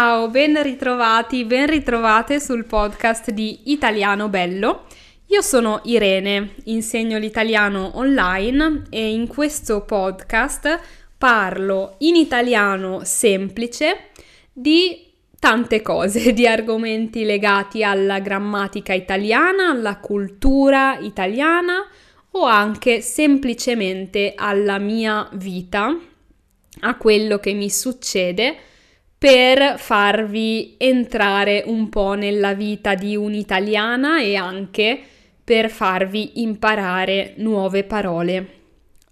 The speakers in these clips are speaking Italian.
Ciao, ben ritrovati, ben ritrovate sul podcast di Italiano Bello. Io sono Irene, insegno l'italiano online e in questo podcast parlo in italiano semplice di tante cose, di argomenti legati alla grammatica italiana, alla cultura italiana o anche semplicemente alla mia vita, a quello che mi succede per farvi entrare un po' nella vita di un'italiana e anche per farvi imparare nuove parole.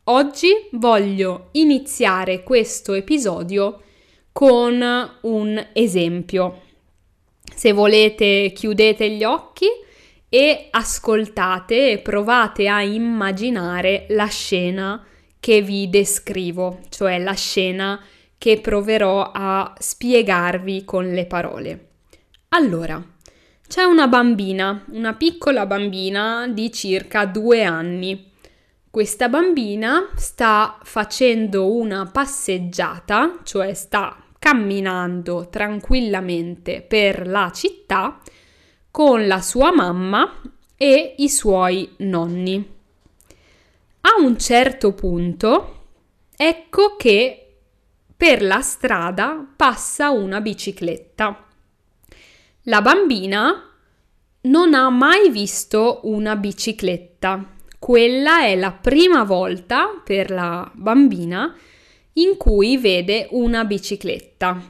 Oggi voglio iniziare questo episodio con un esempio. Se volete chiudete gli occhi e ascoltate e provate a immaginare la scena che vi descrivo, cioè la scena che proverò a spiegarvi con le parole. Allora, c'è una bambina, una piccola bambina di circa due anni. Questa bambina sta facendo una passeggiata, cioè sta camminando tranquillamente per la città con la sua mamma e i suoi nonni. A un certo punto, ecco che per la strada passa una bicicletta. La bambina non ha mai visto una bicicletta. Quella è la prima volta per la bambina in cui vede una bicicletta.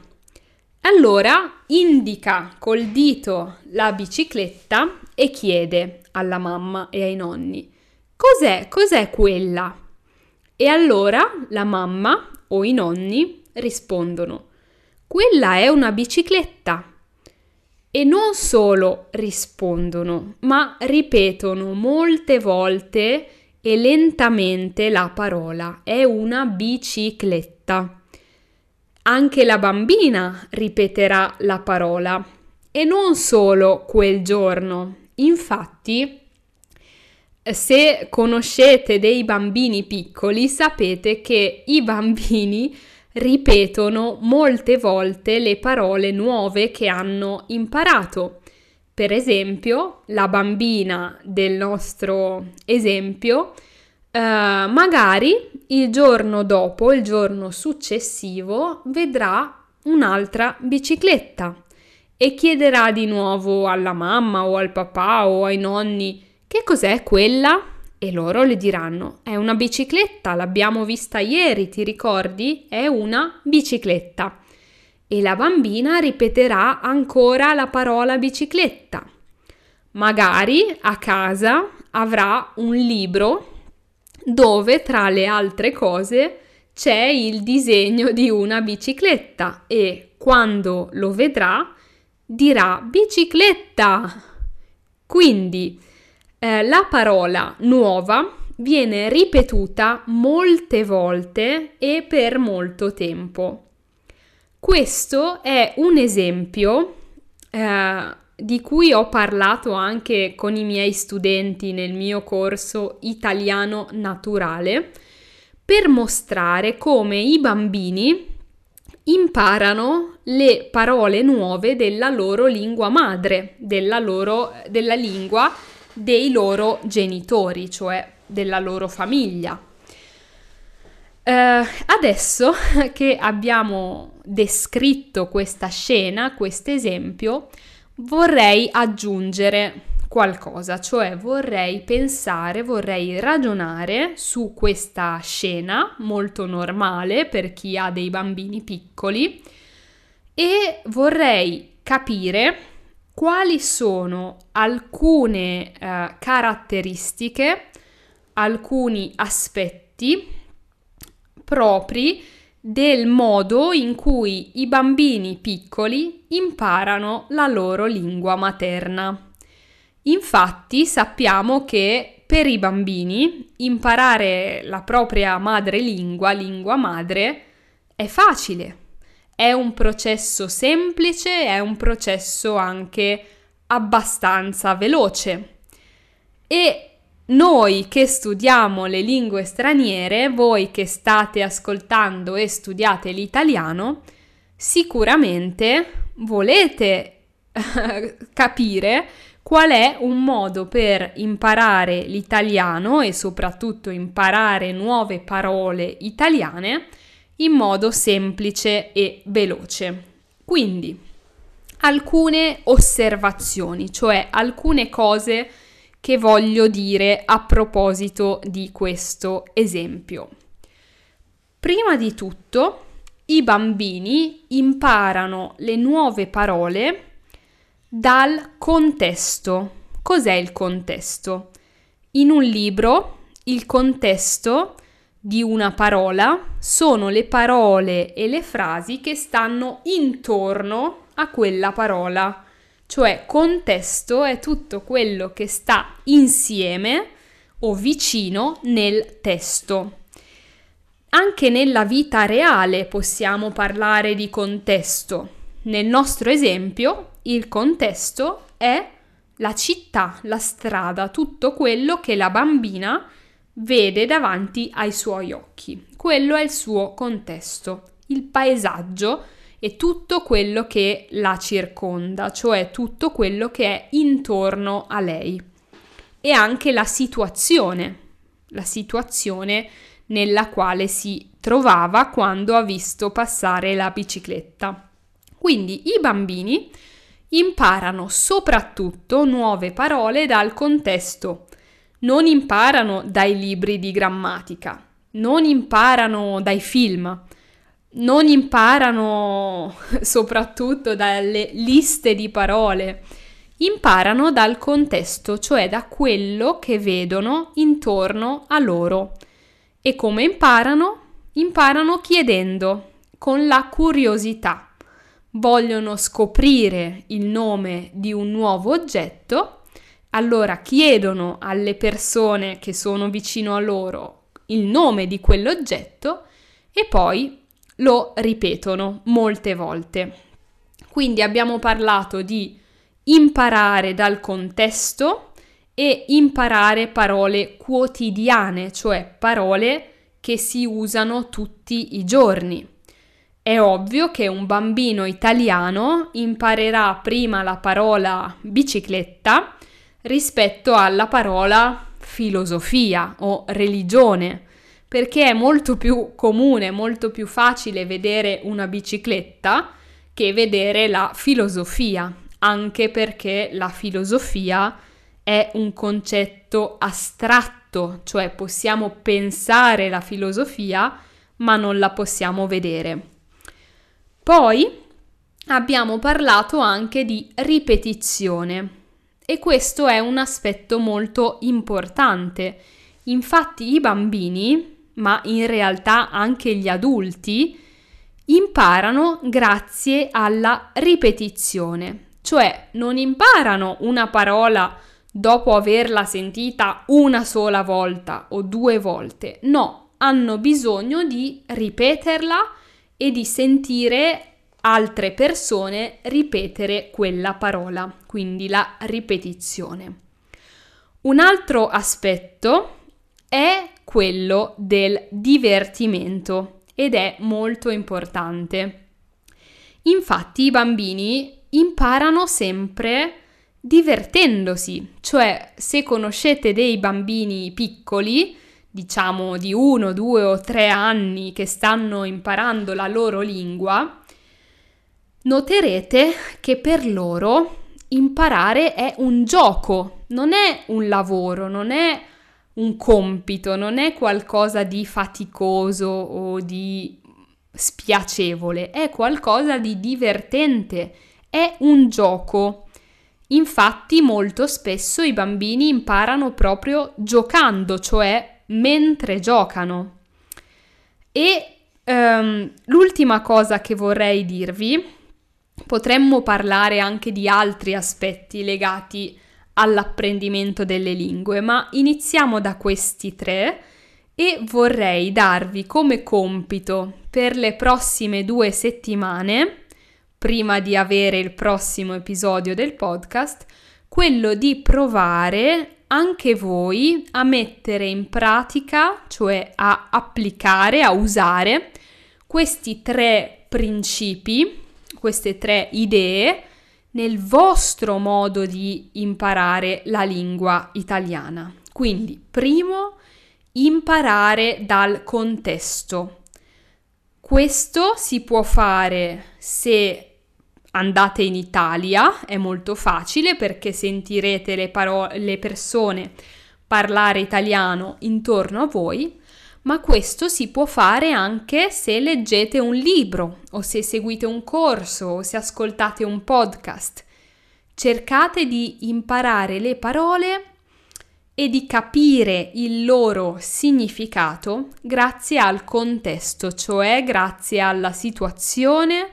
Allora indica col dito la bicicletta e chiede alla mamma e ai nonni: Cos'è? Cos'è quella? E allora la mamma o i nonni rispondono quella è una bicicletta. E non solo rispondono, ma ripetono molte volte e lentamente la parola è una bicicletta. Anche la bambina ripeterà la parola e non solo quel giorno. Infatti, se conoscete dei bambini piccoli, sapete che i bambini ripetono molte volte le parole nuove che hanno imparato. Per esempio, la bambina del nostro esempio, eh, magari il giorno dopo, il giorno successivo, vedrà un'altra bicicletta e chiederà di nuovo alla mamma o al papà o ai nonni che cos'è quella? E loro le diranno: È una bicicletta, l'abbiamo vista ieri, ti ricordi? È una bicicletta. E la bambina ripeterà ancora la parola bicicletta. Magari a casa avrà un libro dove tra le altre cose c'è il disegno di una bicicletta e quando lo vedrà dirà bicicletta. Quindi eh, la parola nuova viene ripetuta molte volte e per molto tempo. Questo è un esempio eh, di cui ho parlato anche con i miei studenti nel mio corso italiano naturale per mostrare come i bambini imparano le parole nuove della loro lingua madre, della, loro, della lingua dei loro genitori, cioè della loro famiglia. Eh, adesso che abbiamo descritto questa scena, questo esempio, vorrei aggiungere qualcosa, cioè vorrei pensare, vorrei ragionare su questa scena molto normale per chi ha dei bambini piccoli e vorrei capire quali sono alcune eh, caratteristiche, alcuni aspetti propri del modo in cui i bambini piccoli imparano la loro lingua materna. Infatti sappiamo che per i bambini imparare la propria madrelingua, lingua madre, è facile è un processo semplice, è un processo anche abbastanza veloce. E noi che studiamo le lingue straniere, voi che state ascoltando e studiate l'italiano, sicuramente volete capire qual è un modo per imparare l'italiano e soprattutto imparare nuove parole italiane in modo semplice e veloce. Quindi, alcune osservazioni, cioè alcune cose che voglio dire a proposito di questo esempio. Prima di tutto, i bambini imparano le nuove parole dal contesto. Cos'è il contesto? In un libro il contesto di una parola sono le parole e le frasi che stanno intorno a quella parola. Cioè contesto è tutto quello che sta insieme o vicino nel testo. Anche nella vita reale possiamo parlare di contesto. Nel nostro esempio, il contesto è la città, la strada, tutto quello che la bambina vede davanti ai suoi occhi. Quello è il suo contesto, il paesaggio e tutto quello che la circonda, cioè tutto quello che è intorno a lei. E anche la situazione, la situazione nella quale si trovava quando ha visto passare la bicicletta. Quindi i bambini imparano soprattutto nuove parole dal contesto non imparano dai libri di grammatica, non imparano dai film, non imparano soprattutto dalle liste di parole, imparano dal contesto, cioè da quello che vedono intorno a loro. E come imparano? Imparano chiedendo, con la curiosità. Vogliono scoprire il nome di un nuovo oggetto allora chiedono alle persone che sono vicino a loro il nome di quell'oggetto e poi lo ripetono molte volte. Quindi abbiamo parlato di imparare dal contesto e imparare parole quotidiane, cioè parole che si usano tutti i giorni. È ovvio che un bambino italiano imparerà prima la parola bicicletta rispetto alla parola filosofia o religione, perché è molto più comune, molto più facile vedere una bicicletta che vedere la filosofia, anche perché la filosofia è un concetto astratto, cioè possiamo pensare la filosofia, ma non la possiamo vedere. Poi abbiamo parlato anche di ripetizione. E questo è un aspetto molto importante. Infatti i bambini, ma in realtà anche gli adulti, imparano grazie alla ripetizione, cioè non imparano una parola dopo averla sentita una sola volta o due volte, no, hanno bisogno di ripeterla e di sentire altre persone ripetere quella parola, quindi la ripetizione. Un altro aspetto è quello del divertimento ed è molto importante. Infatti i bambini imparano sempre divertendosi, cioè se conoscete dei bambini piccoli, diciamo di uno, due o tre anni che stanno imparando la loro lingua, noterete che per loro imparare è un gioco, non è un lavoro, non è un compito, non è qualcosa di faticoso o di spiacevole, è qualcosa di divertente, è un gioco. Infatti molto spesso i bambini imparano proprio giocando, cioè mentre giocano. E um, l'ultima cosa che vorrei dirvi Potremmo parlare anche di altri aspetti legati all'apprendimento delle lingue, ma iniziamo da questi tre e vorrei darvi come compito per le prossime due settimane, prima di avere il prossimo episodio del podcast, quello di provare anche voi a mettere in pratica, cioè a applicare, a usare questi tre principi queste tre idee nel vostro modo di imparare la lingua italiana. Quindi, primo, imparare dal contesto. Questo si può fare se andate in Italia, è molto facile perché sentirete le, paro- le persone parlare italiano intorno a voi, ma questo si può fare anche se leggete un libro o se seguite un corso o se ascoltate un podcast. Cercate di imparare le parole e di capire il loro significato grazie al contesto, cioè grazie alla situazione,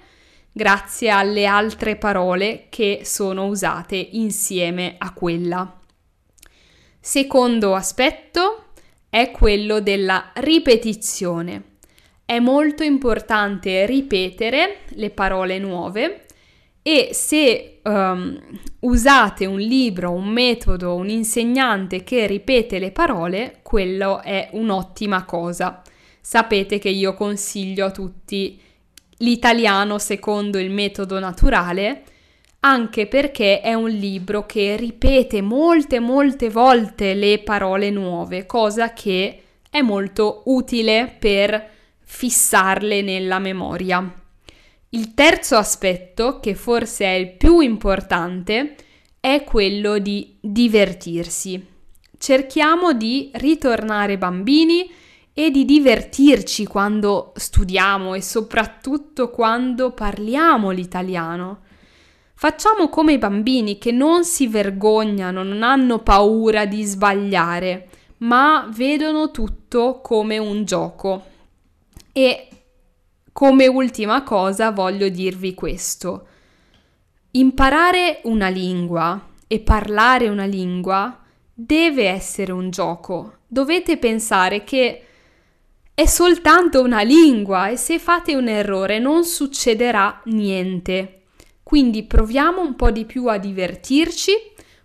grazie alle altre parole che sono usate insieme a quella. Secondo aspetto è quello della ripetizione. È molto importante ripetere le parole nuove e se um, usate un libro, un metodo, un insegnante che ripete le parole, quello è un'ottima cosa. Sapete che io consiglio a tutti l'italiano secondo il metodo naturale, anche perché è un libro che ripete molte molte volte le parole nuove, cosa che è molto utile per fissarle nella memoria. Il terzo aspetto, che forse è il più importante, è quello di divertirsi. Cerchiamo di ritornare bambini e di divertirci quando studiamo e soprattutto quando parliamo l'italiano. Facciamo come i bambini che non si vergognano, non hanno paura di sbagliare, ma vedono tutto come un gioco. E come ultima cosa voglio dirvi questo. Imparare una lingua e parlare una lingua deve essere un gioco. Dovete pensare che è soltanto una lingua e se fate un errore non succederà niente. Quindi proviamo un po' di più a divertirci,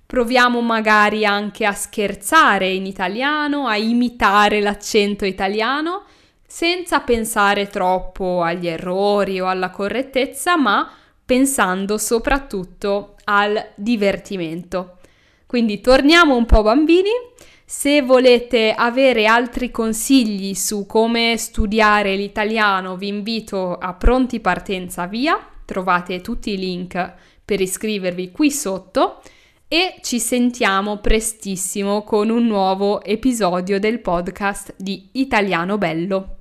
proviamo magari anche a scherzare in italiano, a imitare l'accento italiano, senza pensare troppo agli errori o alla correttezza, ma pensando soprattutto al divertimento. Quindi torniamo un po' bambini se volete avere altri consigli su come studiare l'italiano, vi invito a Pronti Partenza Via, trovate tutti i link per iscrivervi qui sotto e ci sentiamo prestissimo con un nuovo episodio del podcast di Italiano Bello.